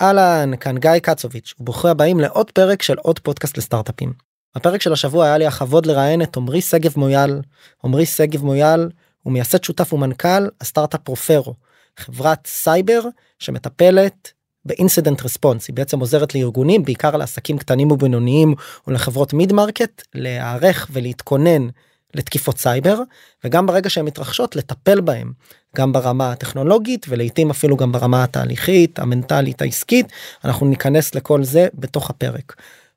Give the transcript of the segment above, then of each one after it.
אהלן, כאן גיא קצוביץ', וברוכים הבאים לעוד פרק של עוד פודקאסט לסטארט-אפים. בפרק של השבוע היה לי הכבוד לראיין את עמרי שגב מויאל. עמרי שגב מויאל הוא מייסד שותף ומנכ"ל הסטארט-אפ פרופרו, חברת סייבר שמטפלת ב incident response, היא בעצם עוזרת לארגונים, בעיקר לעסקים קטנים ובינוניים ולחברות mid market, להיערך ולהתכונן לתקיפות סייבר וגם ברגע שהן מתרחשות לטפל בהם גם ברמה הטכנולוגית ולעיתים אפילו גם ברמה התהליכית המנטלית העסקית אנחנו ניכנס לכל זה בתוך הפרק.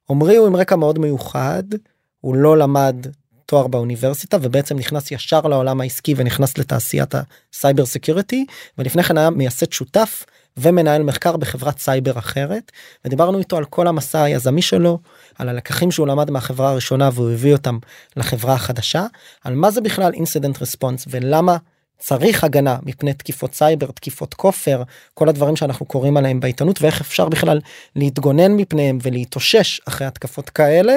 עמרי הוא עם רקע מאוד מיוחד הוא לא למד תואר באוניברסיטה ובעצם נכנס ישר לעולם העסקי ונכנס לתעשיית ה cyber security ולפני כן היה מייסד שותף ומנהל מחקר בחברת סייבר אחרת ודיברנו איתו על כל המסע היזמי שלו על הלקחים שהוא למד מהחברה הראשונה והוא הביא אותם לחברה החדשה על מה זה בכלל incident response ולמה צריך הגנה מפני תקיפות סייבר תקיפות כופר כל הדברים שאנחנו קוראים עליהם בעיתונות ואיך אפשר בכלל להתגונן מפניהם ולהתאושש אחרי התקפות כאלה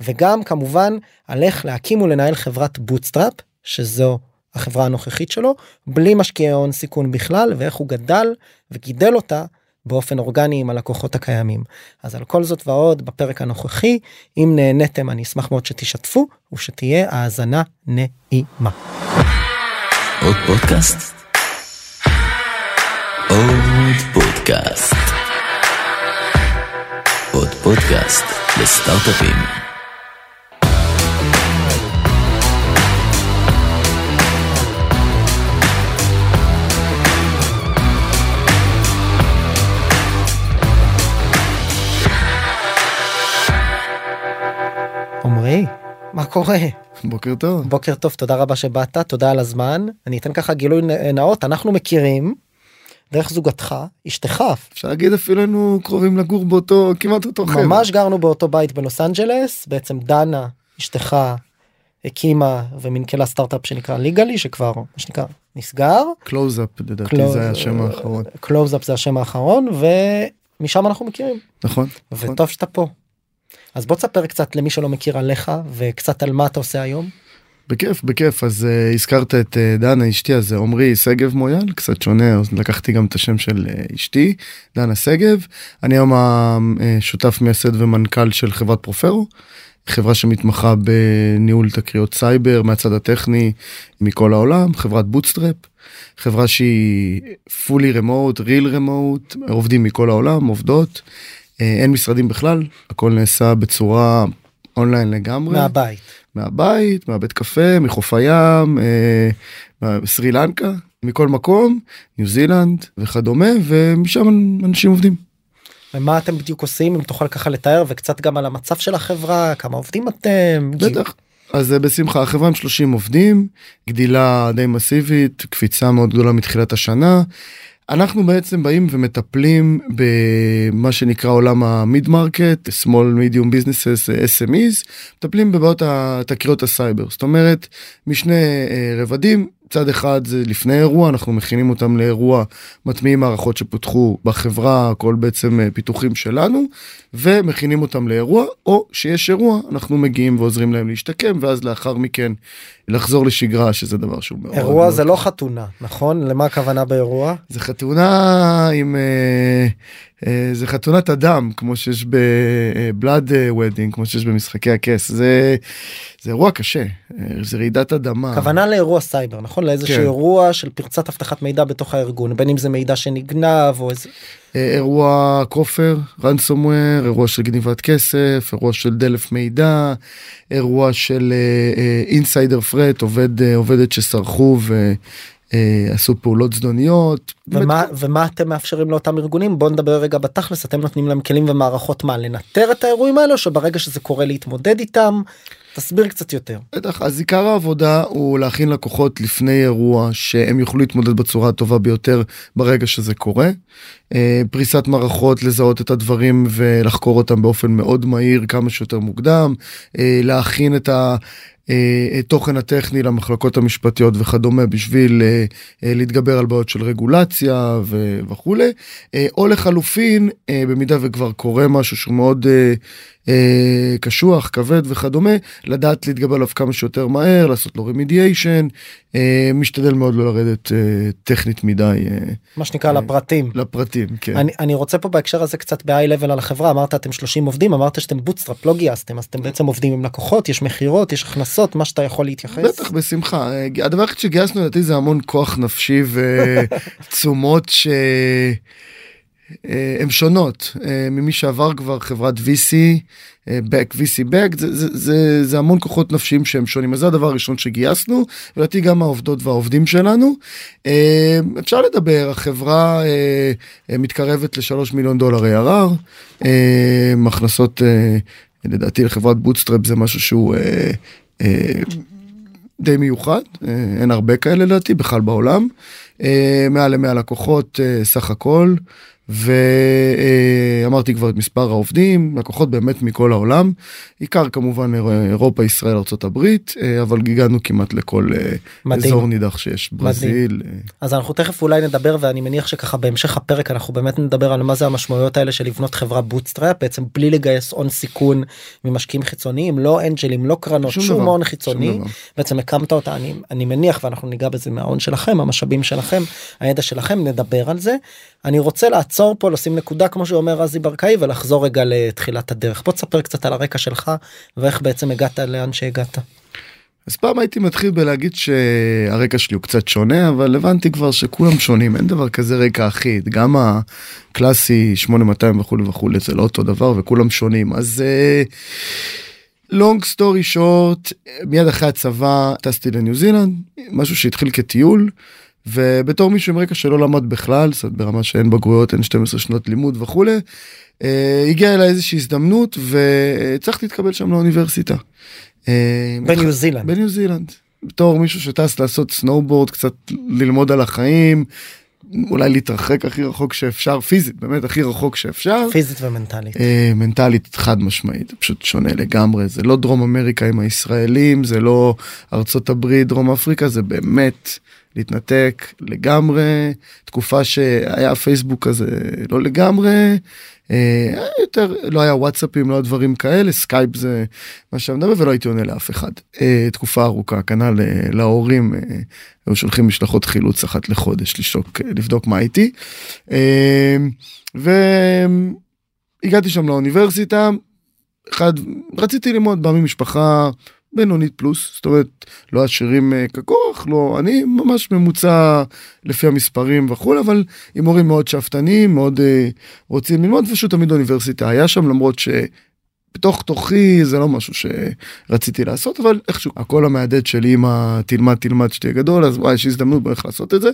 וגם כמובן על איך להקים ולנהל חברת bootstrap שזו החברה הנוכחית שלו בלי משקיעי הון סיכון בכלל ואיך הוא גדל וגידל אותה באופן אורגני עם הלקוחות הקיימים. אז על כל זאת ועוד בפרק הנוכחי אם נהניתם אני אשמח מאוד שתשתפו ושתהיה האזנה נעימה. עוד פודקאסט? עוד פודקאסט. עוד פודקאסט לסטארט-אפים. מה קורה? בוקר טוב. בוקר טוב, תודה רבה שבאת, תודה על הזמן. אני אתן ככה גילוי נאות, אנחנו מכירים דרך זוגתך, אשתך, אפשר להגיד אפילו היינו קרובים לגור באותו כמעט אותו חדר. ממש גרנו באותו בית בלוס אנג'לס, בעצם דנה, אשתך, הקימה ומנכלה סטארט-אפ שנקרא ליגלי, שכבר, מה שנקרא, נסגר. קלוזאפ לדעתי Close- זה היה השם האחרון. קלוזאפ זה השם האחרון, ומשם אנחנו מכירים. נכון. נכון. וטוב שאתה פה. אז בוא תספר קצת למי שלא מכיר עליך וקצת על מה אתה עושה היום. בכיף בכיף אז אה, הזכרת את אה, דנה אשתי אז זה עמרי שגב מויאל קצת שונה אז לקחתי גם את השם של אה, אשתי דנה שגב אני היום השותף מייסד ומנכ"ל של חברת פרופרו. חברה שמתמחה בניהול תקריות סייבר מהצד הטכני מכל העולם חברת bootstrap חברה שהיא fully remote real remote עובדים מכל העולם עובדות אה, אין משרדים בכלל הכל נעשה בצורה אונליין לגמרי מהבית. מהבית מהבית קפה מחוף הים אה, סרי לנקה מכל מקום ניו זילנד וכדומה ומשם אנשים עובדים. ומה אתם בדיוק עושים אם תוכל ככה לתאר וקצת גם על המצב של החברה כמה עובדים אתם. בטח. אז אה, בשמחה החברה עם 30 עובדים גדילה די מסיבית קפיצה מאוד גדולה מתחילת השנה. אנחנו בעצם באים ומטפלים במה שנקרא עולם ה mid market, small medium businesses, SMEs, מטפלים בבעיות התקריות הסייבר, זאת אומרת משני אה, רבדים, צד אחד זה לפני אירוע, אנחנו מכינים אותם לאירוע, מטמיעים מערכות שפותחו בחברה, הכל בעצם אה, פיתוחים שלנו, ומכינים אותם לאירוע, או שיש אירוע, אנחנו מגיעים ועוזרים להם להשתקם, ואז לאחר מכן לחזור לשגרה, שזה דבר שהוא מאוד... אירוע מאוד זה לא חתונה נכון? למה הכוונה באירוע? זה חתונה עם אה, זה חתונת הדם כמו שיש ב blood wedding כמו שיש במשחקי הכס. זה זה אירוע קשה אה, זה רעידת אדמה. כוונה לאירוע סייבר נכון? לאיזשהו כן. אירוע של פרצת אבטחת מידע בתוך הארגון בין אם זה מידע שנגנב או איזה אה, אירוע כופר ransomware אירוע של גניבת כסף אירוע של דלף מידע אירוע של אינסיידר פרט עובד אה, עובדת שסרחו ועשו פעולות זדוניות. ומה ומה אתם מאפשרים לאותם ארגונים בוא נדבר רגע בתכלס אתם נותנים להם כלים ומערכות מה לנטר את האירועים האלה או שברגע שזה קורה להתמודד איתם תסביר קצת יותר. בטח, אז עיקר העבודה הוא להכין לקוחות לפני אירוע שהם יוכלו להתמודד בצורה הטובה ביותר ברגע שזה קורה. אה, פריסת מערכות לזהות את הדברים ולחקור אותם באופן מאוד מהיר כמה שיותר מוקדם. אה, להכין את ה... התוכן הטכני למחלקות המשפטיות וכדומה בשביל אה, אה, להתגבר על בעיות של רגולציה. וכולי, אה, או לחלופין, אה, במידה וכבר קורה משהו שהוא מאוד אה, אה, קשוח, כבד וכדומה, לדעת להתגבר עליו כמה שיותר מהר, לעשות לו remediation, אה, משתדל מאוד לא לרדת אה, טכנית מדי אה, מה שנקרא אה, לפרטים. לפרטים, כן. אני, אני רוצה פה בהקשר הזה קצת ב-high level על החברה אמרת אתם 30 עובדים אמרת שאתם bootstrap לא גייסתם אז אתם בעצם עובדים עם לקוחות יש מכירות יש הכנסות מה שאתה יכול להתייחס. בטח בשמחה אה, הדבר היחיד שגייסנו לדעתי זה המון כוח נפשי ותשומות שהן שונות אה, ממי שעבר כבר חברת VC, אה, back VC back זה, זה, זה, זה המון כוחות נפשיים שהם שונים אז זה הדבר הראשון שגייסנו ולדעתי גם העובדות והעובדים שלנו. אה, אפשר לדבר החברה מתקרבת לשלוש מיליון דולר ARR, הכנסות לדעתי לחברת bootstrap זה משהו שהוא. די מיוחד, אין הרבה כאלה לדעתי בכלל בעולם, מעל למאה לקוחות סך הכל, ואמרתי כבר את מספר העובדים, לקוחות באמת מכל העולם, עיקר כמובן אירופה, ישראל, ארה"ב, אבל הגענו כמעט לכל מדהים. אזור נידח שיש, ברזיל. מדהים. אז אנחנו תכף אולי נדבר ואני מניח שככה בהמשך הפרק אנחנו באמת נדבר על מה זה המשמעויות האלה של לבנות חברה bootstrap בעצם בלי לגייס הון סיכון ממשקיעים חיצוניים, לא אנג'לים, לא קרנות, שום, שום הון חיצוני, בעצם הקמת אותה, אני, אני מניח ואנחנו ניגע בזה מההון שלכם, המשאבים שלכם, הידע שלכם, נדבר על זה. אני רוצה לעצור פה לשים נקודה כמו שאומר רזי ברקאי ולחזור רגע לתחילת הדרך בוא תספר קצת על הרקע שלך ואיך בעצם הגעת לאן שהגעת. אז פעם הייתי מתחיל בלהגיד שהרקע שלי הוא קצת שונה אבל הבנתי כבר שכולם שונים אין דבר כזה רקע אחיד גם הקלאסי 8200 וכולי וכולי זה לא אותו דבר וכולם שונים אז. long story short מיד אחרי הצבא טסתי לניו זילנד משהו שהתחיל כטיול ובתור מישהו עם רקע שלא למד בכלל, זאת ברמה שאין בגרויות, אין 12 שנות לימוד וכולי, אה, הגיעה אליי איזושהי הזדמנות והצלחתי להתקבל שם לאוניברסיטה. אה, בניו זילנד. בניו זילנד. בתור מישהו שטס לעשות סנואובורד, קצת ללמוד על החיים, אולי להתרחק הכי רחוק שאפשר, פיזית, באמת הכי רחוק שאפשר. פיזית ומנטלית. אה, מנטלית חד משמעית, פשוט שונה לגמרי, זה לא דרום אמריקה עם הישראלים, זה לא ארצות הברית, דרום אפריקה, זה באמת להתנתק לגמרי, תקופה שהיה פייסבוק כזה לא לגמרי, אה, יותר לא היה וואטסאפים לא דברים כאלה סקייפ זה מה שאני מדבר ולא הייתי עונה לאף אחד אה, תקופה ארוכה כנ"ל להורים אה, היו שולחים משלחות חילוץ אחת לחודש לשוק לבדוק מה איתי. והגעתי שם לאוניברסיטה אחד רציתי ללמוד בא ממשפחה בינונית פלוס זאת אומרת לא עשירים אה, ככוח לא אני ממש ממוצע לפי המספרים וכולי אבל עם הורים מאוד שאפתנים מאוד uh, רוצים ללמוד פשוט תמיד אוניברסיטה היה שם למרות שבתוך תוכי זה לא משהו שרציתי לעשות אבל איכשהו הקול המהדהד של אמא תלמד תלמד שתהיה גדול אז וואי יש הזדמנות באיך לעשות את זה.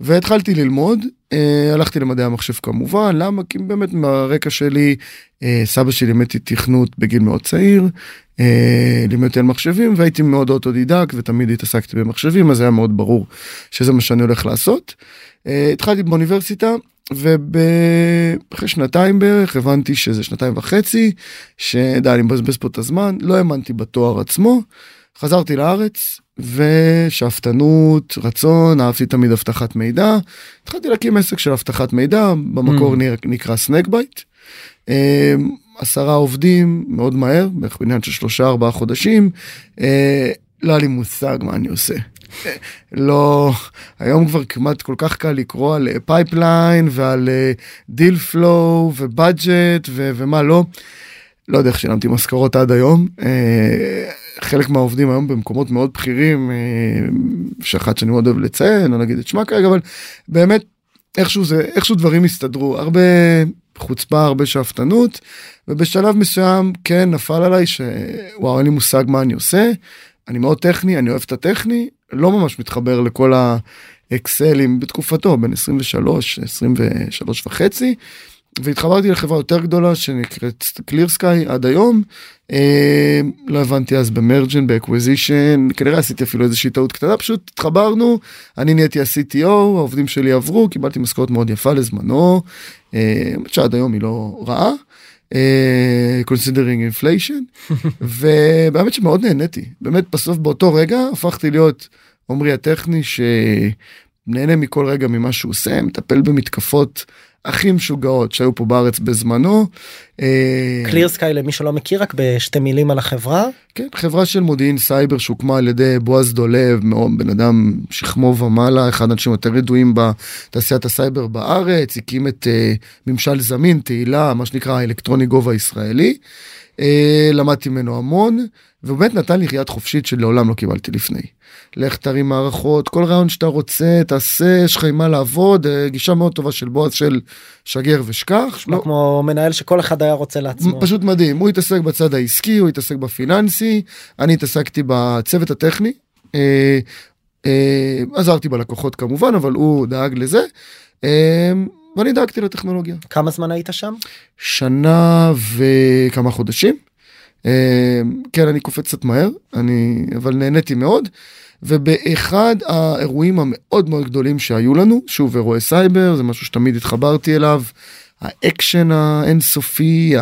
והתחלתי ללמוד, אה, הלכתי למדעי המחשב כמובן, למה? כי באמת מהרקע שלי, אה, סבא שלי לימד אותי תכנות בגיל מאוד צעיר, אה, לימד אותי על מחשבים והייתי מאוד אוטודידקט ותמיד התעסקתי במחשבים אז היה מאוד ברור שזה מה שאני הולך לעשות. אה, התחלתי באוניברסיטה ואחרי שנתיים בערך הבנתי שזה שנתיים וחצי שדי אני מבזבז פה את הזמן לא האמנתי בתואר עצמו. חזרתי לארץ ושאפתנות רצון אהבתי תמיד אבטחת מידע התחלתי להקים עסק של אבטחת מידע במקור mm. נקרא SnakeByte. עשרה עובדים מאוד מהר בערך בעניין של שלושה ארבעה חודשים אה, לא היה לי מושג מה אני עושה. לא היום כבר כמעט כל כך קל לקרוא על pipeline ועל deal flow ו budget ומה לא. לא יודע איך שילמתי משכורות עד היום. חלק מהעובדים היום במקומות מאוד בכירים, אה, שאחת שאני מאוד אוהב לציין, לא נגיד את שמה כרגע, אבל באמת איכשהו זה, איכשהו דברים הסתדרו, הרבה חוצפה, הרבה שאפתנות, ובשלב מסוים כן נפל עליי שוואו אין לי מושג מה אני עושה, אני מאוד טכני, אני אוהב את הטכני, לא ממש מתחבר לכל האקסלים בתקופתו, בין 23, 23 וחצי. והתחברתי לחברה יותר גדולה שנקראת קליר סקאי עד היום. אה, לא הבנתי אז ב merge and acquisition כנראה עשיתי אפילו איזושהי טעות קטנה פשוט התחברנו אני נהייתי ה-CTO העובדים שלי עברו קיבלתי משכורת מאוד יפה לזמנו אה, שעד היום היא לא רעה. considering uh, inflation ובאמת שמאוד נהניתי באמת בסוף באותו רגע הפכתי להיות עומרי הטכני ש... נהנה מכל רגע ממה שהוא עושה, מטפל במתקפות הכי משוגעות שהיו פה בארץ בזמנו. ClearSky למי שלא מכיר רק בשתי מילים על החברה. כן, חברה של מודיעין סייבר שהוקמה על ידי בועז דולב, מאוד בן אדם שכמו ומעלה, אחד האנשים יותר ידועים בתעשיית הסייבר בארץ, הקים את uh, ממשל זמין, תהילה, מה שנקרא האלקטרוני gov ה הישראלי. Uh, למדתי ממנו המון, ובאמת נתן לי יד חופשית שלעולם לא קיבלתי לפני. לך תרים מערכות, כל רעיון שאתה רוצה, תעשה, יש לך עם מה לעבוד, uh, גישה מאוד טובה של בועז של שגר ושכח. לא כמו מנהל שכל אחד היה רוצה לעצמו. פשוט מדהים, הוא התעסק בצד העסקי, הוא התעסק בפיננסי, אני התעסקתי בצוות הטכני. אה, אה, עזרתי בלקוחות כמובן, אבל הוא דאג לזה. ואני דאגתי לטכנולוגיה. כמה זמן היית שם? שנה וכמה חודשים. אה, כן, אני קופץ קצת מהר, אני, אבל נהניתי מאוד. ובאחד האירועים המאוד מאוד גדולים שהיו לנו, שוב אירועי סייבר, זה משהו שתמיד התחברתי אליו, האקשן האינסופי,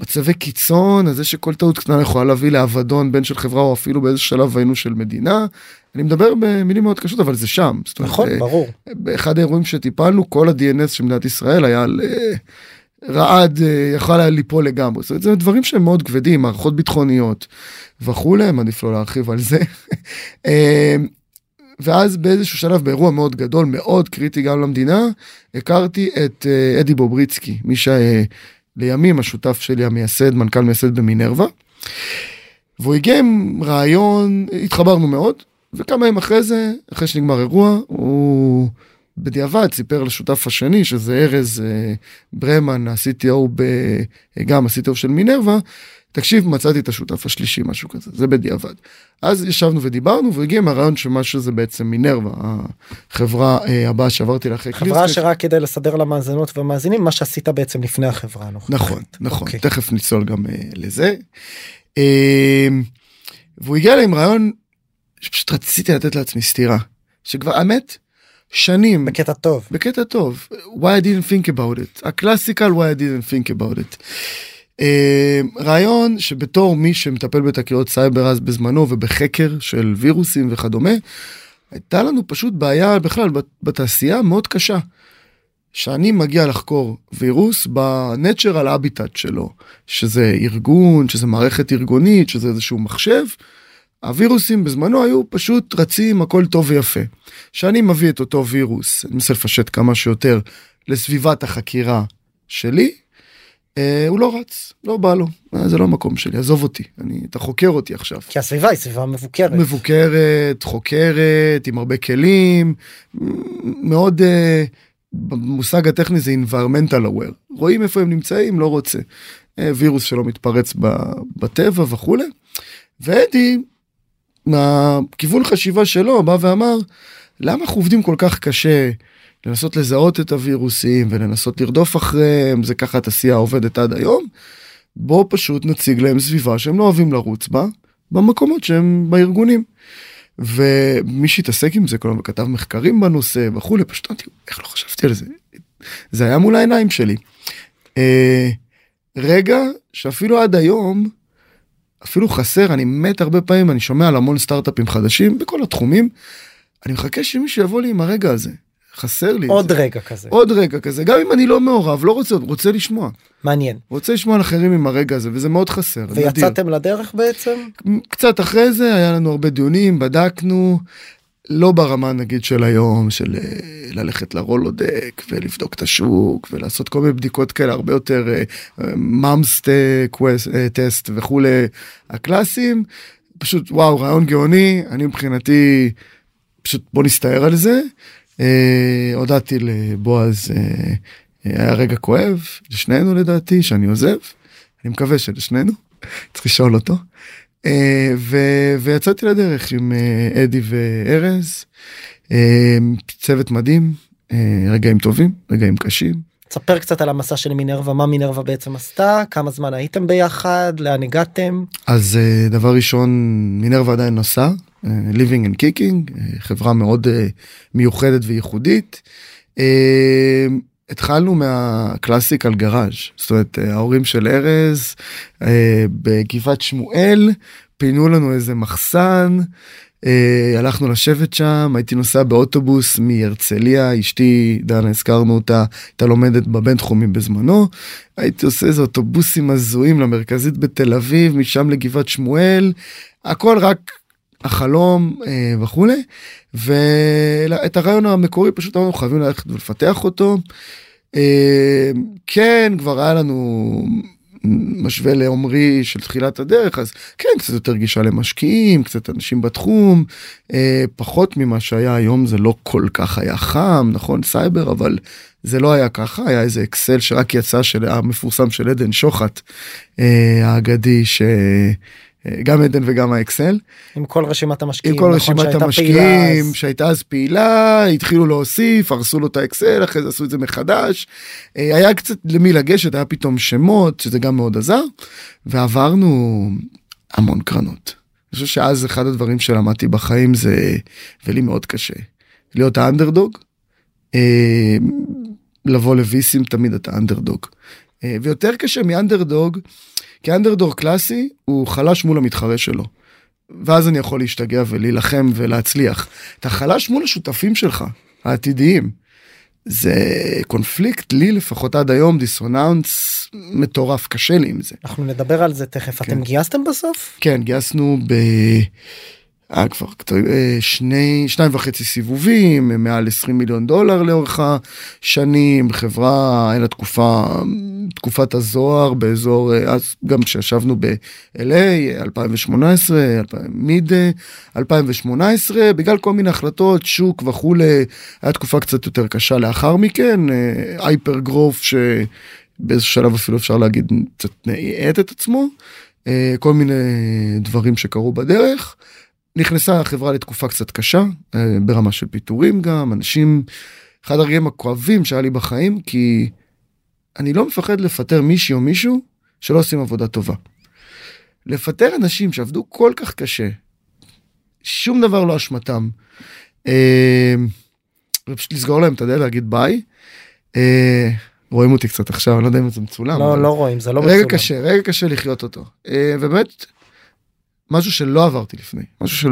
מצבי קיצון, זה שכל טעות קטנה יכולה להביא לאבדון בין של חברה או אפילו באיזה שלב היינו של מדינה. אני מדבר במילים מאוד קשות אבל זה שם. נכון, אומרת, ברור. באחד האירועים שטיפלנו כל ה-DNS של מדינת ישראל היה על רעד יכול היה ליפול לגמרי. זאת אומרת, זה דברים שהם מאוד כבדים, מערכות ביטחוניות וכולי, עדיף לא להרחיב על זה. ואז באיזשהו שלב באירוע מאוד גדול מאוד קריטי גם למדינה הכרתי את אדי בובריצקי מי ש... לימים השותף שלי המייסד, מנכ"ל מייסד במינרווה. והוא הגיע עם רעיון, התחברנו מאוד, וכמה ימים אחרי זה, אחרי שנגמר אירוע, הוא בדיעבד סיפר לשותף השני, שזה ארז אה, ברמן, ה-CTO, ב... גם ה-CTO של מינרווה, תקשיב, מצאתי את השותף השלישי, משהו כזה, זה בדיעבד. אז ישבנו ודיברנו, והגיע עם הרעיון שמה שזה בעצם מינרווה, החברה אה, הבאה שעברתי לאחרי ClearSky. חברה שרק כדי לסדר למאזינות ומאזינים, מה שעשית בעצם לפני החברה. נכון, נכון, okay. אוקיי. תכף נצלול גם אה, לזה. אה, והוא הגיע אליי עם רעיון שפשוט רציתי לתת לעצמי סטירה, שכבר, האמת, שנים. בקטע טוב. בקטע טוב. why I didn't think about it. ה classical why I didn't think about it. Uh, רעיון שבתור מי שמטפל בתקריות סייבר אז בזמנו ובחקר של וירוסים וכדומה, הייתה לנו פשוט בעיה בכלל בתעשייה מאוד קשה. שאני מגיע לחקור וירוס בנטשרל אביטט שלו, שזה ארגון, שזה מערכת ארגונית, שזה איזשהו מחשב, הווירוסים בזמנו היו פשוט רצים הכל טוב ויפה. שאני מביא את אותו וירוס, אני מנסה לפשט כמה שיותר לסביבת החקירה שלי, אה, הוא לא רץ, לא בא לו, אה, זה לא המקום שלי, עזוב אותי, אני, אתה חוקר אותי עכשיו. כי הסביבה היא סביבה מבוקרת. מבוקרת, חוקרת, עם הרבה כלים, מאוד, אה, במושג הטכני זה environmental aware, רואים איפה הם נמצאים, לא רוצה. אה, וירוס שלא מתפרץ בטבע וכולי. ואדי, מהכיוון חשיבה שלו, בא ואמר, למה אנחנו עובדים כל כך קשה? לנסות לזהות את הווירוסים ולנסות לרדוף אחריהם, זה ככה התעשייה עובדת עד היום. בואו פשוט נציג להם סביבה שהם לא אוהבים לרוץ בה, במקומות שהם בארגונים. ומי שהתעסק עם זה כל הזמן כתב מחקרים בנושא וכולי, פשוט אמרתי, איך לא חשבתי על זה? זה היה מול העיניים שלי. אה, רגע שאפילו עד היום, אפילו חסר, אני מת הרבה פעמים, אני שומע על המון סטארט-אפים חדשים בכל התחומים, אני מחכה שמישהו יבוא לי עם הרגע הזה. חסר לי עוד רגע כזה. עוד רגע כזה. גם אם אני לא מעורב לא רוצה רוצה לשמוע. מעניין. רוצה לשמוע על אחרים עם הרגע הזה וזה מאוד חסר ויצאתם נדיר. לדרך בעצם? קצת אחרי זה היה לנו הרבה דיונים בדקנו לא ברמה נגיד של היום של אה, ללכת לרולודק ולבדוק את השוק ולעשות כל מיני בדיקות כאלה הרבה יותר מאמס טסט וכולי. הקלאסים פשוט וואו רעיון גאוני אני מבחינתי פשוט בוא נסתער על זה. אה, הודעתי לבועז, אה, אה, היה רגע כואב, לשנינו לדעתי, שאני עוזב, אני מקווה שלשנינו, צריך לשאול אותו. ו, ויצאתי לדרך עם אדי וארז, צוות מדהים, רגעים טובים, רגעים קשים. תספר קצת על המסע של מינרווה, מה מינרווה בעצם עשתה, כמה זמן הייתם ביחד, לאן הגעתם? אז דבר ראשון, מינרווה עדיין נוסע, living and kicking חברה מאוד מיוחדת וייחודית. התחלנו מהקלאסיק על גראז' זאת אומרת ההורים של ארז בגבעת שמואל פינו לנו איזה מחסן אה, הלכנו לשבת שם, הייתי נוסע באוטובוס מהרצליה, אשתי, דנה, הזכרנו אותה, הייתה לומדת בבינתחומי בזמנו. הייתי עושה איזה אוטובוסים הזויים למרכזית בתל אביב, משם לגבעת שמואל, הכל רק החלום אה, וכולי. ואת הרעיון המקורי פשוט אמרנו חייבים ללכת ולפתח אותו. אה, כן, כבר היה לנו משווה לעומרי של תחילת הדרך אז כן קצת יותר גישה למשקיעים קצת אנשים בתחום אה, פחות ממה שהיה היום זה לא כל כך היה חם נכון סייבר אבל זה לא היה ככה היה איזה אקסל שרק יצא של המפורסם של עדן שוחט אה, האגדי ש... גם עדן וגם האקסל. עם כל רשימת המשקיעים. עם כל נכון, רשימת המשקיעים אז... שהייתה אז פעילה, התחילו להוסיף, הרסו לו את האקסל, אחרי זה עשו את זה מחדש. אה, היה קצת למי לגשת, היה פתאום שמות, שזה גם מאוד עזר, ועברנו המון קרנות. אני חושב שאז אחד הדברים שלמדתי בחיים זה, ולי מאוד קשה, להיות האנדרדוג. אה, לבוא לוויסים תמיד אתה אנדרדוג. אה, ויותר קשה מאנדרדוג. כי אנדרדור קלאסי הוא חלש מול המתחרה שלו. ואז אני יכול להשתגע ולהילחם ולהצליח. אתה חלש מול השותפים שלך, העתידיים. זה קונפליקט, לי לפחות עד היום, דיסונאנס מטורף, קשה לי עם זה. אנחנו נדבר על זה תכף. כן. אתם גייסתם בסוף? כן, גייסנו ב... היה כבר אה, שני שניים וחצי סיבובים מעל 20 מיליון דולר לאורך השנים חברה אין לה תקופה תקופת הזוהר באזור אה, אז גם כשישבנו ב-LA 2018 מיד 2018 בגלל כל מיני החלטות שוק וכולי היה תקופה קצת יותר קשה לאחר מכן הייפר גרוף שבאיזה שלב אפילו אפשר להגיד קצת האט את עצמו כל מיני דברים שקרו בדרך. נכנסה החברה לתקופה קצת קשה אה, ברמה של פיטורים גם אנשים אחד הרגעים הכואבים שהיה לי בחיים כי אני לא מפחד לפטר מישהי או מישהו שלא עושים עבודה טובה. לפטר אנשים שעבדו כל כך קשה שום דבר לא אשמתם. אה, ופשוט לסגור להם את הדלת להגיד ביי. אה, רואים אותי קצת עכשיו אני לא יודע אם זה מצולם. לא לא רואים זה לא רגע מצולם. קשה רגע קשה לחיות אותו ובאמת משהו שלא עברתי לפני, משהו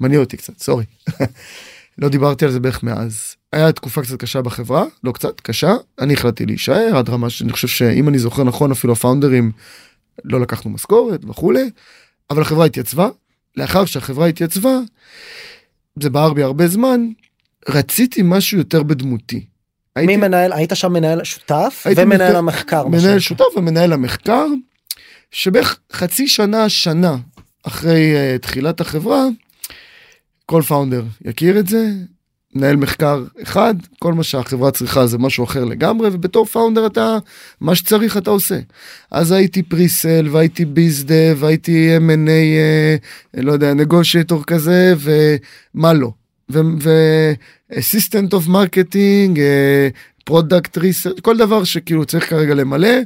שמניע אותי קצת, סורי. לא דיברתי על זה בערך מאז. היה תקופה קצת קשה בחברה, לא קצת, קשה, אני החלטתי להישאר עד רמה שאני חושב שאם אני זוכר נכון אפילו הפאונדרים לא לקחנו משכורת וכולי, אבל החברה התייצבה, לאחר שהחברה התייצבה, זה בער בי הרבה זמן, רציתי משהו יותר בדמותי. הייתי... מי מנהל, היית שם מנהל שותף ומנהל המחקר. מנהל שותף ומנהל המחקר. שבערך חצי שנה, שנה אחרי אה, תחילת החברה, כל founder יכיר את זה, מנהל מחקר אחד, כל מה שהחברה צריכה זה משהו אחר לגמרי, ובתור founder אתה, מה שצריך אתה עושה. אז הייתי presale, והייתי biz dev, והייתי M&A, אה, לא יודע, negotiator כזה, ומה לא. ו-assistant of marketing, product אה, research, כל דבר שכאילו צריך כרגע למלא,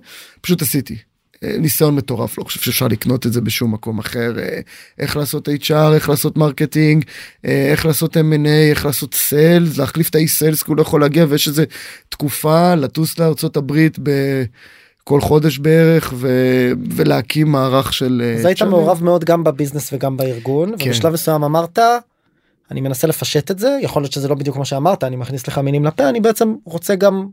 פשוט עשיתי. ניסיון מטורף לא חושב שאפשר לקנות את זה בשום מקום אחר אה, איך לעשות HR איך לעשות marketing אה, איך לעשות M&A איך לעשות sales להחליף את ה AE sales כי הוא לא יכול להגיע ויש איזה תקופה לטוס לארצות הברית בכל חודש בערך ו... ולהקים מערך של אה, אז היית מעורב מאוד גם ב business וגם בארגון כן. ובשלב מסוים אמרת. אני מנסה לפשט את זה יכול להיות שזה לא בדיוק מה שאמרת אני מכניס לך מילים לפה אני בעצם רוצה גם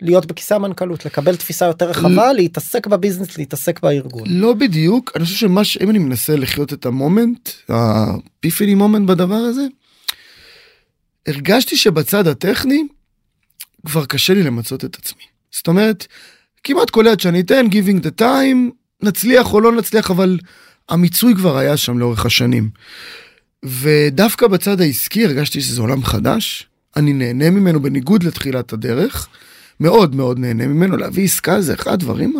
להיות בכיסא המנכ"לות לקבל תפיסה יותר רחבה להתעסק ב business להתעסק בארגון. לא בדיוק אני חושב שמה שאם אני מנסה לחיות את ה moment ה defining moment בדבר הזה. הרגשתי שבצד הטכני כבר קשה לי למצות את עצמי זאת אומרת כמעט כל יד שאני אתן given time נצליח או לא נצליח אבל המיצוי כבר היה שם לאורך השנים. ודווקא בצד העסקי הרגשתי שזה עולם חדש אני נהנה ממנו בניגוד לתחילת הדרך. מאוד מאוד נהנה ממנו להביא עסקה זה אחד הדברים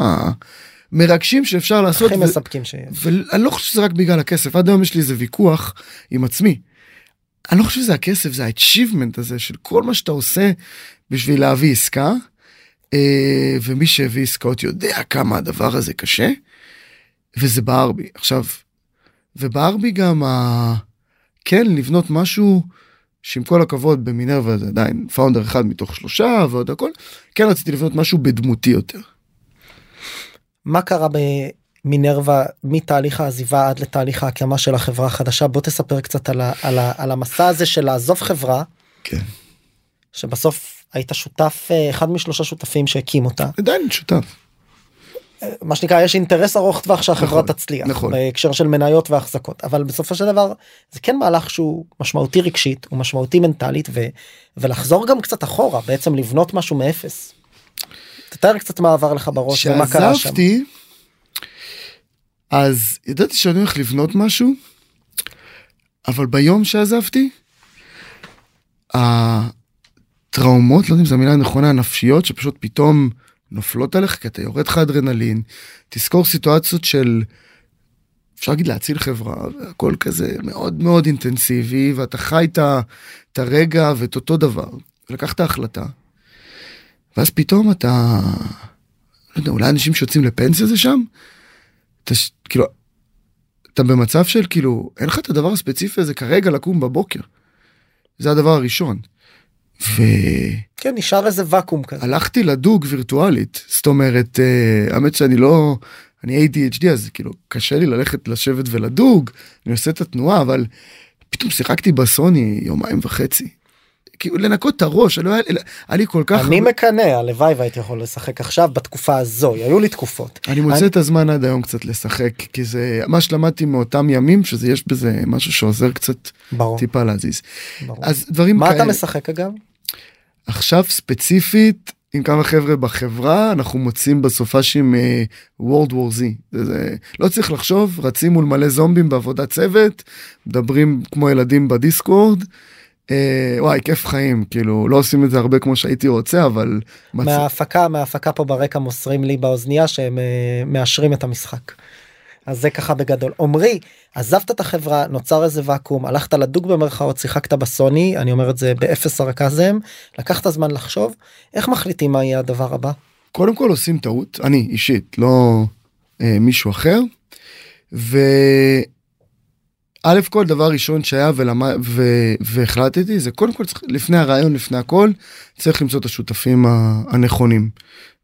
המרגשים שאפשר לעשות. הכי מספקים שיש. ואני לא חושב שזה רק בגלל הכסף עד היום יש לי איזה ויכוח עם עצמי. אני לא חושב שזה הכסף זה ה-achievement הזה של כל מה שאתה עושה בשביל להביא עסקה. אה, ומי שהביא עסקאות יודע כמה הדבר הזה קשה. וזה בער בי עכשיו. ובער בי גם ה... כן לבנות משהו שעם כל הכבוד במינרווה זה עדיין פאונדר אחד מתוך שלושה ועוד הכל כן רציתי לבנות משהו בדמותי יותר. מה קרה ב... מינרווה מתהליך העזיבה עד לתהליך ההקמה של החברה החדשה בוא תספר קצת על, ה, על, ה, על המסע הזה של לעזוב חברה כן. שבסוף היית שותף אה, אחד משלושה שותפים שהקים אותה עדיין שותף. מה שנקרא יש אינטרס ארוך טווח שהחברה נכון, תצליח נכון. בהקשר של מניות והחזקות אבל בסופו של דבר זה כן מהלך שהוא משמעותי רגשית הוא משמעותי מנטלית ו, ולחזור גם קצת אחורה בעצם לבנות משהו מאפס. תתאר קצת מה עבר לך בראש ומה קרה שם. כשעזבתי, אז ידעתי שאני הולך לבנות משהו, אבל ביום שעזבתי, הטראומות, לא יודע אם זו המילה הנכונה, הנפשיות, שפשוט פתאום נופלות עליך, כי אתה יורד לך אדרנלין, תזכור סיטואציות של, אפשר להגיד להציל חברה, הכל כזה מאוד מאוד אינטנסיבי, ואתה חי את הרגע ואת אותו דבר, לקחת החלטה, ואז פתאום אתה, לא יודע, אולי אנשים שיוצאים לפנסיה זה שם? אתה כאילו, אתה במצב של כאילו, אין לך את הדבר הספציפי הזה כרגע לקום בבוקר. זה הדבר הראשון. והלכתי כן נשאר איזה ואקום כזה. לדוג וירטואלית, זאת אומרת, אה, האמת שאני לא, אני ADHD אז כאילו קשה לי ללכת לשבת ולדוג, אני עושה את התנועה, אבל פתאום שיחקתי בסוני יומיים וחצי. כאילו לנקות את הראש, לא היה, לי- כל כך... אני מקנא הלוואי והייתי יכול לשחק עכשיו בתקופה הזו היו לי תקופות. אני מוצא את הזמן עד היום קצת לשחק כי זה מה שלמדתי מאותם ימים שזה יש בזה משהו שעוזר קצת ברור. טיפה להזיז. ברור. אז דברים מה כאלה. אתה משחק אגב? עכשיו ספציפית עם כמה חבר'ה בחברה אנחנו מוצאים בסופ"שים אה, World War לא צריך לחשוב רצים מול מלא זומבים בעבודת צוות מדברים כמו ילדים בדיסקורד. אה, וואי כיף חיים כאילו לא עושים את זה הרבה כמו שהייתי רוצה אבל מצ... מההפקה מההפקה פה ברקע מוסרים לי באוזנייה שהם אה, מאשרים את המשחק. אז זה ככה בגדול. עמרי עזבת את החברה נוצר איזה ואקום הלכת לדוג במרכאות שיחקת בסוני אני אומר את זה באפס סרקזם לקחת זמן לחשוב איך מחליטים מה יהיה הדבר הבא. קודם כל עושים טעות אני אישית לא אה, מישהו אחר. וא' כל דבר ראשון שהיה ולמה, ו, והחלטתי זה קודם כל צריך, לפני הרעיון לפני הכל צריך למצוא את השותפים הנכונים.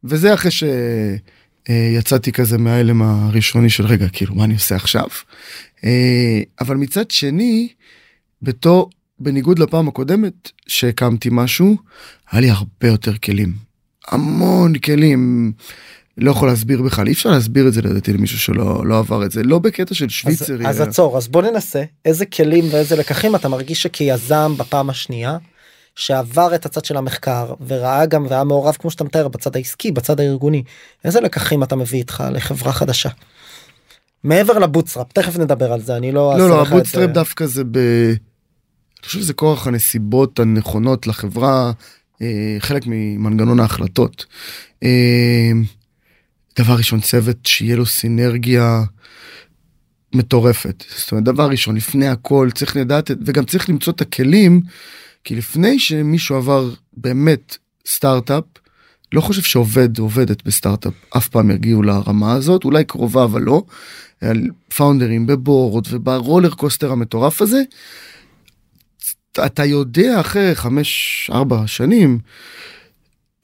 וזה אחרי שיצאתי כזה מההלם הראשוני של רגע כאילו מה אני עושה עכשיו. אה, אבל מצד שני בתור בניגוד לפעם הקודמת שהקמתי משהו היה לי הרבה יותר כלים. המון כלים. לא יכול להסביר בכלל אי אפשר להסביר את זה לדעתי למישהו שלא לא עבר את זה לא בקטע של אז, שוויצרי. אז אלא- עצור אז בוא ננסה איזה כלים ואיזה לקחים אתה מרגיש שכיזם בפעם השנייה שעבר את הצד של המחקר וראה גם והיה מעורב כמו שאתה מתאר בצד העסקי בצד הארגוני איזה לקחים אתה מביא איתך לחברה חדשה. מעבר ל bootstrap תכף נדבר על זה אני לא לא לא את ה bootstrap זה. דווקא זה ב... אני חושב שזה כורח הנסיבות הנכונות לחברה אה, חלק ממנגנון ההחלטות. אה, דבר ראשון צוות שיהיה לו סינרגיה מטורפת זאת אומרת דבר ראשון לפני הכל צריך לדעת את- וגם צריך למצוא את הכלים כי לפני שמישהו עבר באמת סטארט-אפ לא חושב שעובד או עובדת בסטארט-אפ אף פעם יגיעו לרמה הזאת אולי קרובה אבל לא. פאונדרים בבורד וברולר קוסטר המטורף הזה. אתה יודע אחרי חמש ארבע שנים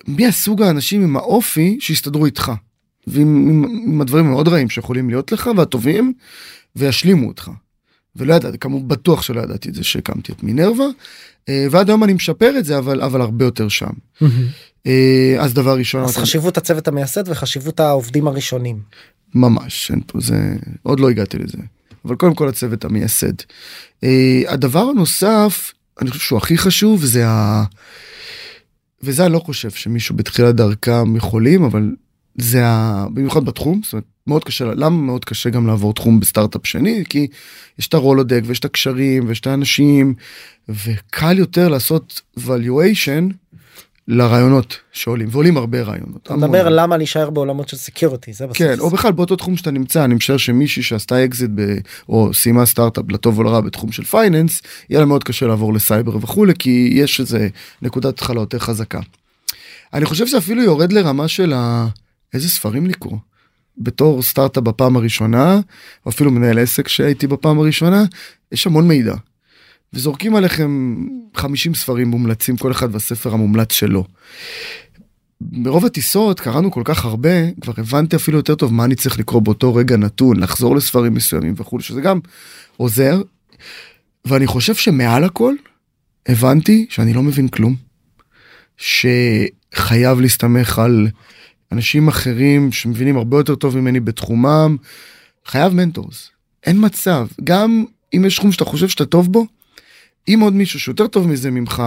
מי הסוג האנשים עם האופי שיסתדרו איתך. ועם עם, עם הדברים המאוד רעים שיכולים להיות לך והטובים וישלימו אותך. ולא ידעתי, כמובן בטוח שלא ידעתי את זה שהקמתי את מינרווה, אה, ועד היום אני משפר את זה אבל אבל הרבה יותר שם. אה, אז דבר ראשון, אז חשיבות הצוות המייסד וחשיבות העובדים הראשונים. ממש אין פה זה עוד לא הגעתי לזה אבל קודם כל הצוות המייסד. אה, הדבר הנוסף אני חושב שהוא הכי חשוב זה ה... וזה אני לא חושב שמישהו בתחילת דרכם יכולים אבל זה ה... במיוחד בתחום זאת אומרת מאוד קשה למה מאוד קשה גם לעבור תחום בסטארט-אפ שני כי יש את הרולודק ויש את הקשרים ויש את האנשים וקל יותר לעשות valuation לרעיונות שעולים ועולים הרבה רעיונות. אתה. מדבר למה להישאר בעולמות של security זה בסוף. כן, או בכלל באותו תחום שאתה נמצא, אני משער שמישהי שעשתה אקזיט ב... או סיימה סטארט-אפ לטוב או לרע בתחום של finance, יהיה לה מאוד קשה לעבור לסייבר וכולי, כי יש איזה נקודת התחלה יותר חזקה. אני חושב שאפילו יורד לרמה של ה... איזה ספרים לקרוא. בתור סטארט-אפ בפעם הראשונה, או אפילו מנהל עסק שהייתי בפעם הראשונה, יש המון מידע. וזורקים עליכם 50 ספרים מומלצים, כל אחד והספר המומלץ שלו. ברוב הטיסות קראנו כל כך הרבה כבר הבנתי אפילו יותר טוב מה אני צריך לקרוא באותו רגע נתון לחזור לספרים מסוימים וכולי שזה גם עוזר. ואני חושב שמעל הכל הבנתי שאני לא מבין כלום. שחייב להסתמך על אנשים אחרים שמבינים הרבה יותר טוב ממני בתחומם. חייב mentors. אין מצב גם אם יש תחום שאתה חושב שאתה טוב בו. יש עוד מישהו שיותר טוב מזה ממך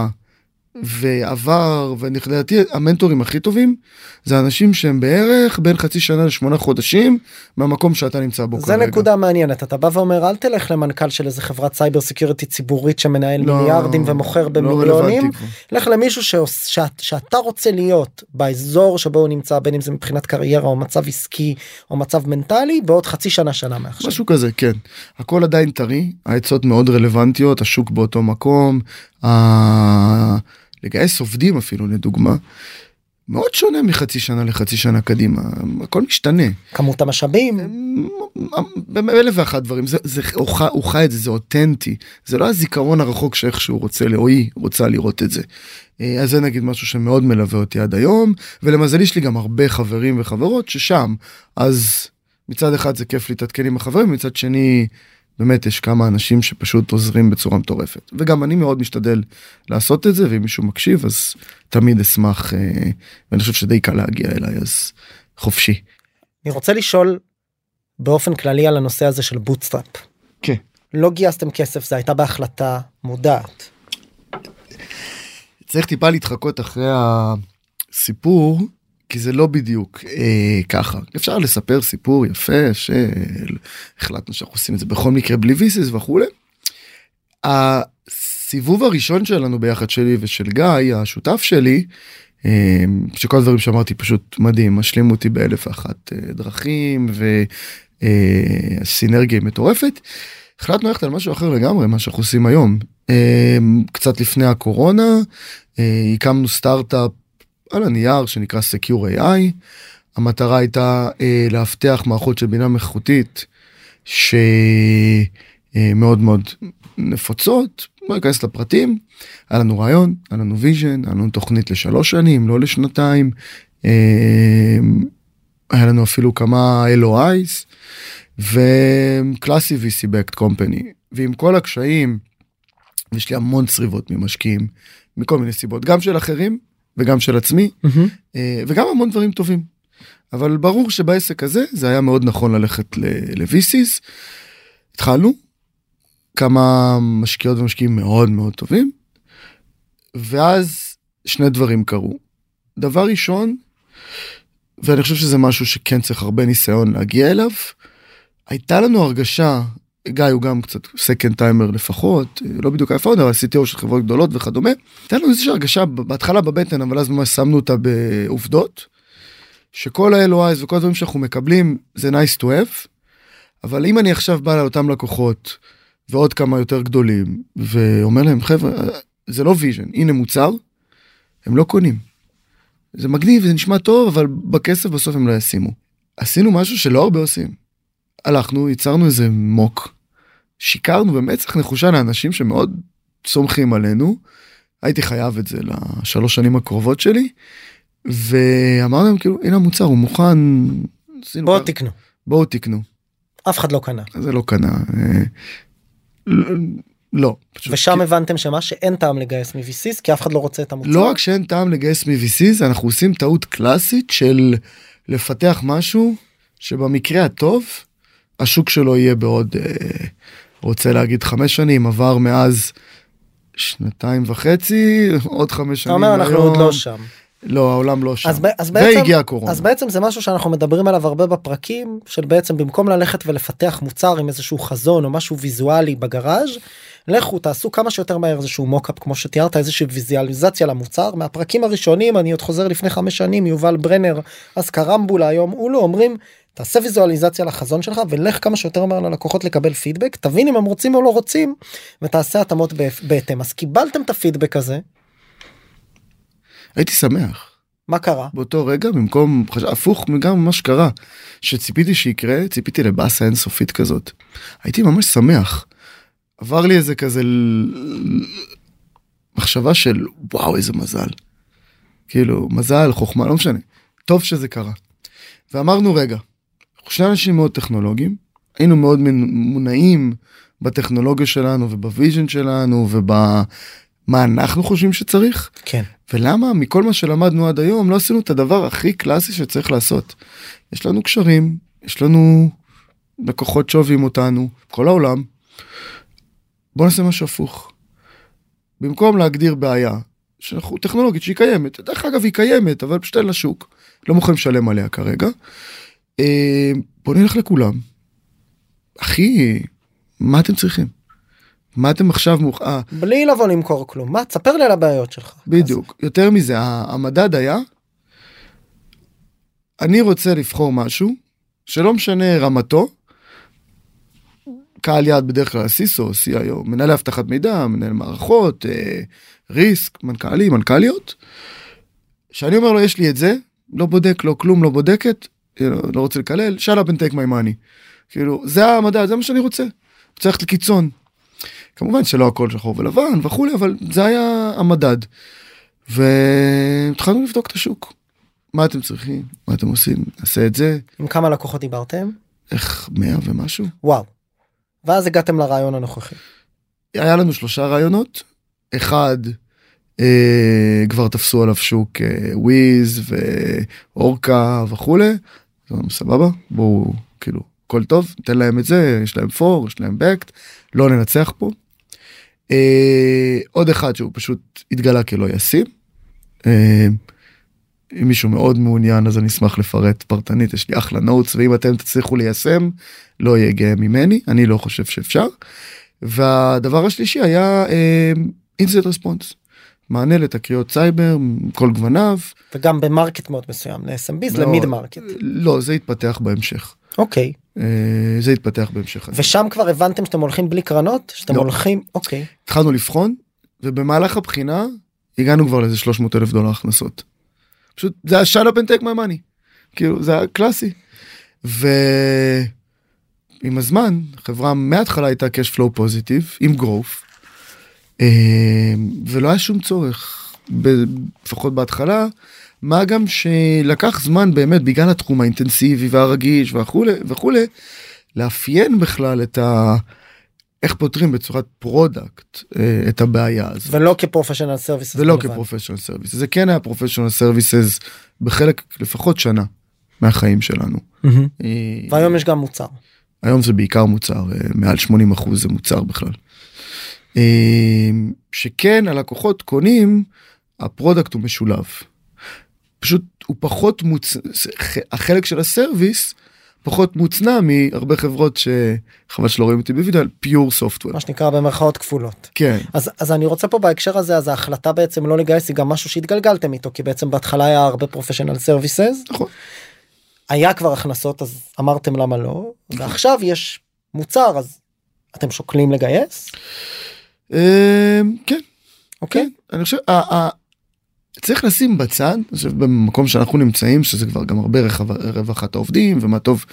ועבר ולדעתי המנטורים הכי טובים זה אנשים שהם בערך בין חצי שנה לשמונה חודשים מהמקום שאתה נמצא בו זה כרגע. נקודה מעניינת אתה בא ואומר אל תלך למנכ"ל של איזה חברת cyber security ציבורית שמנהל לא, מיליארדים ומוכר לא במיליונים כבר. לך למישהו שעוש, שאת, שאתה רוצה להיות באזור שבו הוא נמצא בין אם זה מבחינת קריירה או מצב עסקי או מצב מנטלי בעוד חצי שנה שנה מעכשיו. משהו כזה כן הכל עדיין טרי העצות מאוד רלוונטיות השוק באותו מקום ה... לגייס עובדים אפילו לדוגמה. מאוד שונה מחצי שנה לחצי שנה קדימה הכל משתנה. כמות המשאבים באלף ואחת דברים זה זה הוא חי- הוא חי את זה זה אותנטי זה לא הזיכרון הרחוק שאיכשהו רוצה או היא רוצה לראות את זה. אה, אז זה נגיד משהו שמאוד מלווה אותי עד היום ולמזלי יש לי גם הרבה חברים וחברות ששם אז מצד אחד זה כיף להתעדכן עם החברים מצד שני באמת יש כמה אנשים שפשוט עוזרים בצורה מטורפת וגם אני מאוד משתדל לעשות את זה ואם מישהו מקשיב אז תמיד אשמח אה, ואני חושב שדי קל להגיע אליי אז חופשי. אני רוצה לשאול באופן כללי על הנושא הזה של bootstrap. כן. לא גייסתם כסף זה הייתה בהחלטה מודעת. צריך טיפה להתחקות אחרי הסיפור כי זה לא בדיוק אה, ככה אפשר לספר סיפור יפה שהחלטנו שאנחנו עושים את זה בכל מקרה בלי ויסס וכולי. הסיבוב הראשון שלנו ביחד שלי ושל גיא השותף שלי אה, שכל הדברים שאמרתי פשוט מדהים משלימו אותי באלף ואחת אה, דרכים וסינרגיה מטורפת. החלטנו ללכת על משהו אחר לגמרי מה שאנחנו עושים היום אה, קצת לפני הקורונה אה, הקמנו סטארט-אפ על הנייר שנקרא Secure AI. המטרה הייתה אה, לאבטח מערכות של בינה מלאכותית שמאוד מאוד נפוצות. לא אכנס לפרטים. היה לנו רעיון, היה לנו vision, היה לנו תוכנית לשלוש שנים, לא לשנתיים. אה, היה לנו אפילו כמה LOIs וקלאסי VC backed company ועם כל הקשיים יש לי המון צריבות ממשקיעים מכל מיני סיבות גם של אחרים וגם של עצמי אה, וגם המון דברים טובים. אבל ברור שבעסק הזה זה היה מאוד נכון ללכת ל-VCs. התחלנו כמה משקיעות ומשקיעים מאוד מאוד טובים. ואז שני דברים קרו. דבר ראשון, ואני חושב שזה משהו שכן צריך הרבה ניסיון להגיע אליו, הייתה לנו הרגשה, גיא הוא גם קצת second timer לפחות, לא בדיוק founder, אבל CTO של חברות גדולות וכדומה, הייתה לנו איזושהי הרגשה בהתחלה בבטן, אבל אז ממש שמנו אותה בעובדות, שכל ה-LOIs וכל הדברים שאנחנו מקבלים זה nice to have, אבל אם אני עכשיו בא לאותם לקוחות ועוד כמה יותר גדולים, ואומר להם חבר'ה, זה לא vision, הנה מוצר, הם לא קונים. זה מגניב, זה נשמע טוב, אבל בכסף בסוף הם לא ישימו. עשינו משהו שלא הרבה עושים. הלכנו, ייצרנו איזה מוק, שיקרנו במצח נחושה לאנשים שמאוד סומכים עלינו. הייתי חייב את זה לשלוש שנים הקרובות שלי, ואמרנו להם כאילו, הנה המוצר, הוא מוכן. בואו ככה. תקנו. בואו תקנו. אף אחד לא קנה. זה לא קנה. אה, לא. פשוט ושם כי- הבנתם שמה שאין טעם לגייס מ-VCs כי אף אחד לא רוצה את המוצר. לא רק שאין טעם לגייס מ-VCs, אנחנו עושים טעות קלאסית של לפתח משהו שבמקרה הטוב, השוק שלו יהיה בעוד, אה, רוצה להגיד חמש שנים, עבר מאז שנתיים וחצי, עוד חמש אתה שנים אומר אנחנו. עוד לא שם. לא, העולם לא שם. אז, אז בעצם והגיעה הקורונה. אז בעצם זה משהו שאנחנו מדברים עליו הרבה בפרקים של בעצם במקום ללכת ולפתח מוצר עם איזשהו חזון או משהו ויזואלי בגראז' לכו תעשו כמה שיותר מהר איזשהו מוקאפ כמו שתיארת איזושהי ויזואליזציה למוצר מהפרקים הראשונים אני עוד חוזר לפני חמש שנים יובל ברנר אז קרמבולה היום אולו אומרים תעשה ויזואליזציה לחזון שלך ולך כמה שיותר מהר ללקוחות לקבל פידבק תבין אם הם רוצים או לא רוצים ותעשה התאמות בהתאם. אז קיבלתם את הפידבק הזה הייתי שמח. מה קרה באותו רגע במקום הפוך גם מה שקרה שציפיתי שיקרה ציפיתי לבאסה אינסופית כזאת הייתי ממש שמח. עבר לי איזה כזה מחשבה של וואו איזה מזל. כאילו מזל חוכמה לא משנה טוב שזה קרה. ואמרנו רגע אנחנו שני אנשים מאוד טכנולוגיים היינו מאוד מונעים בטכנולוגיה שלנו וב vision שלנו ובמה אנחנו חושבים שצריך כן. ולמה מכל מה שלמדנו עד היום לא עשינו את הדבר הכי קלאסי שצריך לעשות. יש לנו קשרים יש לנו לקוחות שאוהבים אותנו כל העולם. בוא נעשה משהו הפוך. במקום להגדיר בעיה שאנחנו טכנולוגית שהיא קיימת דרך אגב היא קיימת אבל פשוט אין לה שוק לא מוכנים לשלם עליה כרגע. אה, בוא נלך לכולם. אחי מה אתם צריכים? מה אתם עכשיו מוכ... אה, בלי לבוא למכור כלום מה תספר לי על הבעיות שלך. בדיוק יותר מזה המדד היה אני רוצה לבחור משהו שלא משנה רמתו. קהל יעד בדרך כלל סיסו, CIO, מנהלי אבטחת מידע, מנהל מערכות, אה, ריסק, מנכ"לים, מנכ"ליות. שאני אומר לו יש לי את זה, לא בודק, לא כלום, לא בודקת, לא רוצה לקלל, shut up and take my money. כאילו, זה המדד, זה מה שאני רוצה. רוצה ללכת לקיצון. כמובן שלא הכל שחור ולבן וכולי, אבל זה היה המדד. והתחלנו לבדוק את השוק. מה אתם צריכים? מה אתם עושים? נעשה את זה. עם כמה לקוחות דיברתם? איך מאה ומשהו? וואו. ואז הגעתם לרעיון הנוכחי. היה לנו שלושה רעיונות. אחד, אה, כבר תפסו עליו שוק אה, וויז ואורקה וכולי. סבבה, בואו, כאילו, הכל טוב, ניתן להם את זה, יש להם פור, יש להם בקט, לא ננצח פה. אה, עוד אחד שהוא פשוט התגלה כלא ישים. אה, אם מישהו מאוד מעוניין אז אני אשמח לפרט פרטנית יש לי אחלה notes ואם אתם תצליחו ליישם לא יהיה גאה ממני אני לא חושב שאפשר. והדבר השלישי היה incident response. מענה לתקריות סייבר כל גווניו. וגם ב market מאוד מסוים ל-SMB לא, ל mid market. לא זה יתפתח בהמשך. אוקיי. אה, זה יתפתח בהמשך. ושם כבר הבנתם שאתם הולכים בלי קרנות? שאתם לא. הולכים? אוקיי. התחלנו לבחון ובמהלך הבחינה הגענו כבר לאיזה 300 אלף דולר הכנסות. פשוט זה היה shut up and take my money. כאילו זה היה קלאסי. ועם הזמן חברה מההתחלה הייתה cash flow פוזיטיב עם growth. אה, ולא היה שום צורך לפחות בהתחלה מה גם שלקח זמן באמת בגלל התחום האינטנסיבי והרגיש וכולי וכולי לאפיין בכלל את ה... איך פותרים בצורת product אה, את הבעיה הזאת. ולא כ professional service. ולא כ professional service זה כן היה professional services בחלק לפחות שנה מהחיים שלנו. אה, והיום יש גם מוצר. היום זה בעיקר מוצר אה, מעל 80 אחוז זה מוצר בכלל. אה, שכן הלקוחות קונים ה product הוא משולב. פשוט הוא פחות מוצ... החלק של ה service פחות מוצנע מהרבה חברות שחבל שלא רואים אותי בווידאו על pure software. מה שנקרא במרכאות כפולות. כן. אז אז אני רוצה פה בהקשר הזה אז ההחלטה בעצם לא לגייס היא גם משהו שהתגלגלתם איתו כי בעצם בהתחלה היה הרבה professional services נכון. היה כבר הכנסות אז אמרתם למה לא ועכשיו יש מוצר אז אתם שוקלים לגייס כן. אוקיי כן, אני חושב, צריך לשים בצד, אני חושב במקום שאנחנו נמצאים, שזה כבר גם הרבה רווחת העובדים ומה טוב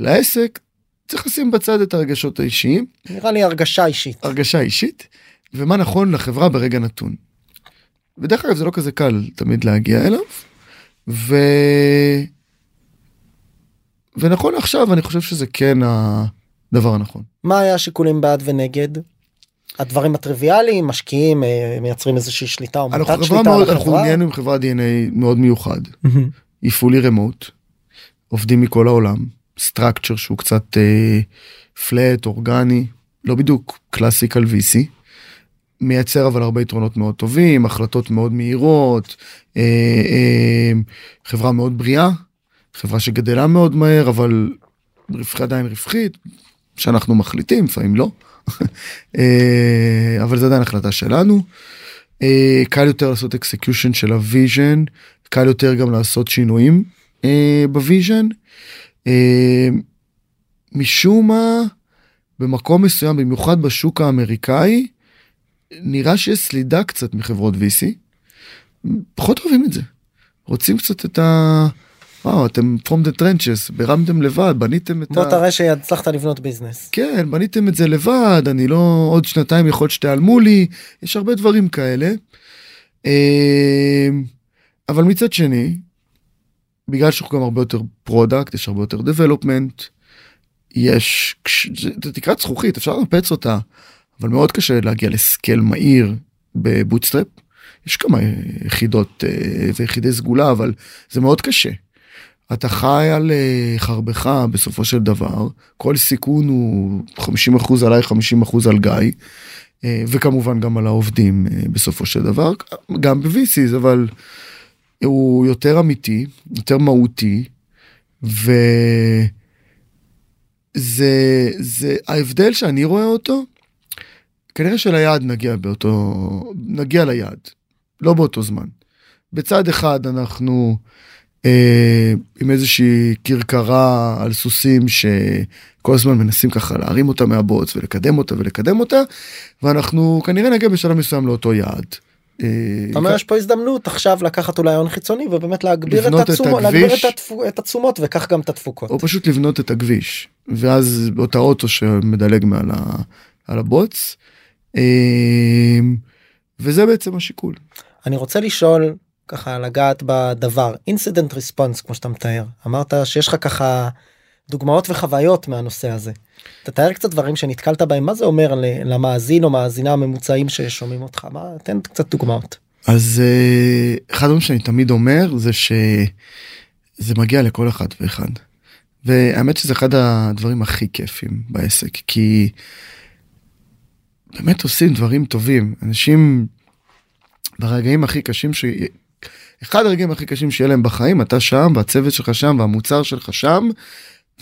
לעסק, צריך לשים בצד את הרגשות האישיים, נראה לי הרגשה אישית הרגשה אישית, ומה נכון לחברה ברגע נתון. ודרך אגב זה לא כזה קל תמיד להגיע אליו, ו... ונכון עכשיו אני חושב שזה כן הדבר הנכון. מה היה השיקולים בעד ונגד. הדברים הטריוויאליים משקיעים אה, מייצרים איזושהי שליטה או אנחנו מוטת שליטה על מאוד, אנחנו. נהיינו עם חברת DNA מאוד מיוחד. פולי רמוט, עובדים מכל העולם, סטרקצ'ר שהוא קצת פלט, אורגני, לא בדיוק קלאסיקל VC, מייצר אבל הרבה יתרונות מאוד טובים, החלטות מאוד מהירות, אה, אה, חברה מאוד בריאה, חברה שגדלה מאוד מהר אבל רווחי עדיין רווחית, שאנחנו מחליטים, לפעמים לא, אה, אבל זה עדיין החלטה שלנו. אה, קל יותר לעשות execution של ה vision, קל יותר גם לעשות שינויים אה, ב vision. אה, משום מה, במקום מסוים, במיוחד בשוק האמריקאי, נראה שיש סלידה קצת מחברות VC. פחות אוהבים את זה. רוצים קצת את ה... וואו, אתם from the trenches, ברמתם לבד, בניתם את בוא תראה שהצלחת לבנות business. כן, בניתם את זה לבד, אני לא עוד שנתיים יכול שתיעלמו לי, יש הרבה דברים כאלה. אה, אבל מצד שני, בגלל שאנחנו גם הרבה יותר product, יש הרבה יותר development, יש, זה תקרת זכוכית, אפשר לנפץ אותה, אבל מאוד קשה להגיע ל scale מהיר בבוטסטראפ. יש כמה יחידות אה, ויחידי סגולה, אבל זה מאוד קשה. אתה חי על אה, חרבך בסופו של דבר, כל סיכון הוא 50% עליי, 50% על גיא, אה, וכמובן גם על העובדים אה, בסופו של דבר, גם ב-VCs, אבל הוא יותר אמיתי, יותר מהותי, וזה זה ההבדל שאני רואה אותו, כנראה שליעד נגיע באותו, נגיע ליעד, לא באותו זמן. בצד אחד אנחנו עם איזושהי כרכרה על סוסים שכל הזמן מנסים ככה להרים אותה מהבוץ ולקדם אותה ולקדם אותה, ואנחנו כנראה נגיע בשלב מסוים לאותו יעד. אה, אתה אומר יש פה הזדמנות עכשיו לקחת אולי הון חיצוני ובאמת להגביר את לבנות את התשומות, להגביר הכביש. את התפו- את התשומות וכך גם את התפוקות. או פשוט לבנות את הכביש ואז אותה אוטו שמדלג מעל ה, על הבוץ. אה, וזה בעצם השיקול. אני רוצה לשאול ככה לגעת בדבר incident response כמו שאתה מתאר אמרת שיש לך ככה דוגמאות וחוויות מהנושא הזה. תתאר קצת דברים שנתקלת בהם מה זה אומר למאזין או מאזינה הממוצעים ששומעים אותך מה תן קצת דוגמאות. אז אה, אחד הדברים שאני תמיד אומר זה שזה מגיע לכל אחד ואחד. והאמת שזה אחד הדברים הכי כיפים בעסק כי באמת עושים דברים טובים אנשים ברגעים הכי קשים ש... אחד הרגעים הכי קשים שיהיה להם בחיים אתה שם והצוות שלך שם והמוצר שלך שם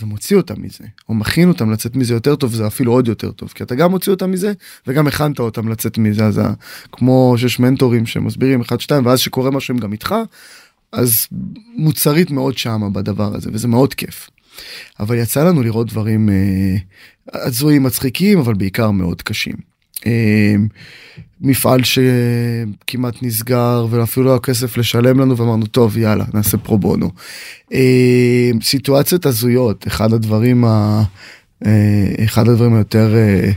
ומוציא אותם מזה או מכין אותם לצאת מזה יותר טוב זה אפילו עוד יותר טוב כי אתה גם מוציא אותם מזה וגם הכנת אותם לצאת מזה אז כמו שיש מנטורים שמסבירים אחד שתיים ואז שקורה משהו הם גם איתך אז מוצרית מאוד שמה בדבר הזה וזה מאוד כיף. אבל יצא לנו לראות דברים אה, הזויים מצחיקים אבל בעיקר מאוד קשים. אה, מפעל שכמעט נסגר ואפילו לא היה כסף לשלם לנו ואמרנו טוב יאללה נעשה פרו בונו. אה, סיטואציות הזויות אחד הדברים ה... אה, אחד הדברים היותר אה,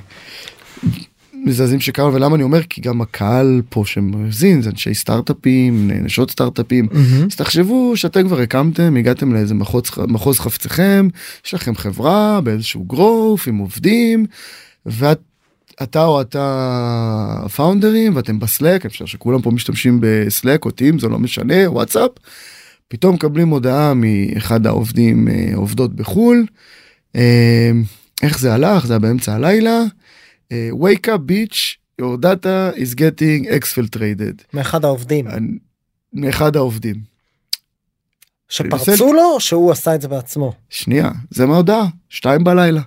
מזעזעים שקרו ולמה אני אומר כי גם הקהל פה שמאזין זה אנשי סטארט-אפים נשות סטארט-אפים אז תחשבו שאתם כבר הקמתם הגעתם לאיזה מחוז, מחוז חפציכם יש לכם חברה באיזשהו גרוף עם עובדים ואת. אתה או אתה פאונדרים ואתם בסלק אפשר שכולם פה משתמשים בסלק או טים זה לא משנה וואטסאפ. פתאום מקבלים הודעה מאחד העובדים אה, עובדות בחול. אה, איך זה הלך זה היה באמצע הלילה. אה, wake up bitch your data is getting exfiltrated. מאחד העובדים מאחד העובדים. שפרצו לו או שהוא עשה את זה בעצמו. שנייה זה מההודעה שתיים בלילה.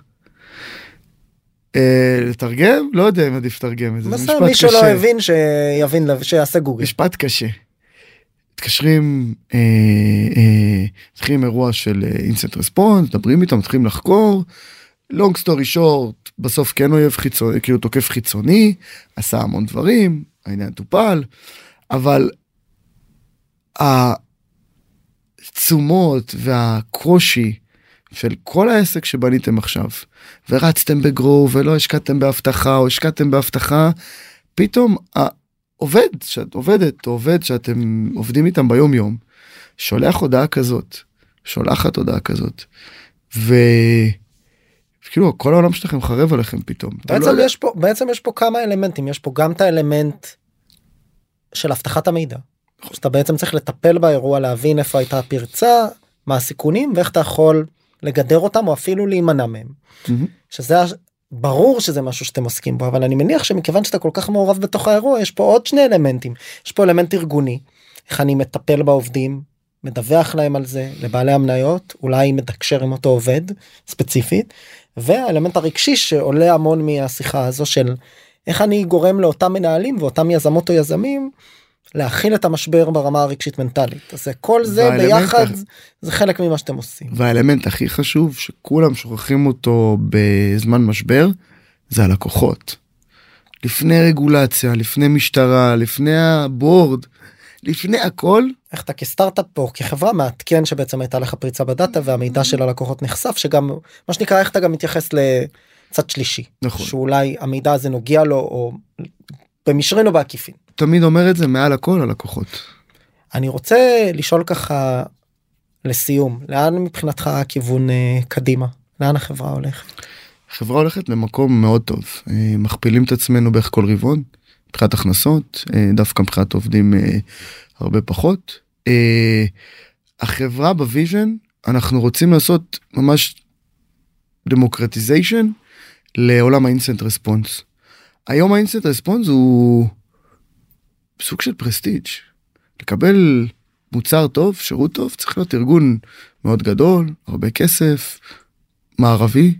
אה, לתרגם לא יודע אם עדיף לתרגם את זה, זה משפט מי שלא קשה. הבין שיבין שיעשה גוגל. משפט קשה. מתקשרים, אה, אה, מתחילים אירוע של incident response, מדברים איתם, מתחילים לחקור. long story short, בסוף כן אויב חיצוני, כאילו תוקף חיצוני, עשה המון דברים, העניין טופל, אבל התשומות והקושי של כל העסק שבניתם עכשיו, ורצתם בגרו ולא השקעתם באבטחה או השקעתם באבטחה, פתאום העובד שאת עובדת או עובד שאתם עובדים איתם ביום יום, שולח הודעה כזאת, שולחת הודעה כזאת, וכאילו כל העולם שלכם חרב עליכם פתאום. לא בעצם יודע- יש פה בעצם יש פה כמה אלמנטים יש פה גם את האלמנט של אבטחת המידע. שאתה בעצם צריך לטפל באירוע להבין איפה הייתה הפרצה מה הסיכונים ואיך אתה יכול לגדר אותם או אפילו להימנע מהם. מהמם. שזה ברור שזה משהו שאתם עוסקים בו אבל אני מניח שמכיוון שאתה כל כך מעורב בתוך האירוע יש פה עוד שני אלמנטים יש פה אלמנט ארגוני איך אני מטפל בעובדים מדווח להם על זה לבעלי המניות אולי מתקשר עם אותו עובד ספציפית והאלמנט הרגשי שעולה המון מהשיחה הזו של איך אני גורם לאותם מנהלים ואותם יזמות או יזמים להכיל את המשבר ברמה הרגשית מנטלית אז כל זה ביחד ה- זה חלק ממה שאתם עושים. והאלמנט הכי חשוב שכולם שוכחים אותו בזמן משבר זה הלקוחות. לפני רגולציה, לפני משטרה, לפני הבורד, לפני הכל, איך אתה כסטארט-אפ או כחברה מעדכן שבעצם הייתה לך פריצה בדאטה והמידע של הלקוחות נחשף שגם מה שנקרא איך אתה גם מתייחס לצד שלישי נכון. שאולי המידע הזה נוגע לו או במישרין או בעקיפין. תמיד אומר את זה מעל הכל הלקוחות. אני רוצה לשאול ככה לסיום לאן מבחינתך הכיוון אה, קדימה לאן החברה הולכת. חברה הולכת למקום מאוד טוב אה, מכפילים את עצמנו בערך כל רבעון מבחינת הכנסות אה, דווקא מבחינת עובדים הרבה פחות. החברה ב vision אנחנו רוצים לעשות ממש democratization לעולם ה incident response. היום ה incident response הוא סוג של prestige לקבל מוצר טוב שירות טוב צריך להיות ארגון מאוד גדול הרבה כסף מערבי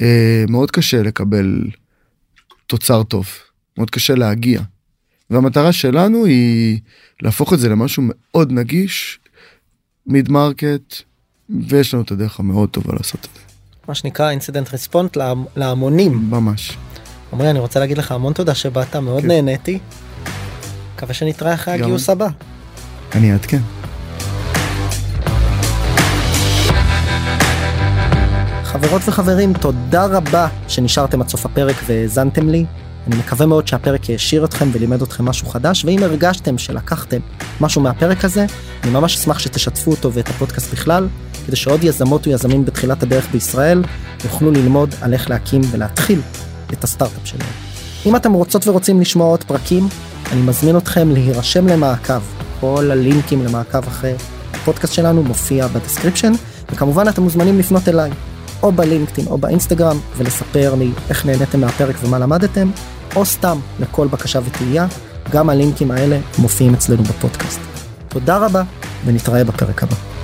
אה, מאוד קשה לקבל תוצר טוב מאוד קשה להגיע. והמטרה שלנו היא להפוך את זה למשהו מאוד נגיש mid market ויש לנו את הדרך המאוד טובה לעשות את זה. מה שנקרא incident response להמונים. ממש. עמרי אני רוצה להגיד לך המון תודה שבאת מאוד כן. נהניתי. מקווה שנתראה אחרי הגיוס הבא. אני אעדכן. חברות וחברים תודה רבה שנשארתם עד סוף הפרק והאזנתם לי. אני מקווה מאוד שהפרק העשיר אתכם ולימד אתכם משהו חדש ואם הרגשתם שלקחתם משהו מהפרק הזה אני ממש אשמח שתשתפו אותו ואת הפודקאסט בכלל כדי שעוד יזמות ויזמים בתחילת הדרך בישראל יוכלו ללמוד על איך להקים ולהתחיל את הסטארט-אפ שלהם. אם אתם רוצות ורוצים לשמוע עוד פרקים אני מזמין אתכם להירשם למעקב כל הלינקים למעקב אחרי הפודקאסט שלנו מופיע ב description וכמובן אתם מוזמנים לפנות אליי או בלינקדאין או באינסטגרם ולספר לי איך נהניתם מהפרק ומה למדתם, או סתם לכל בקשה ותהייה, גם הלינקים האלה מופיעים אצלנו בפודקאסט. תודה רבה ונתראה בפרק הבא.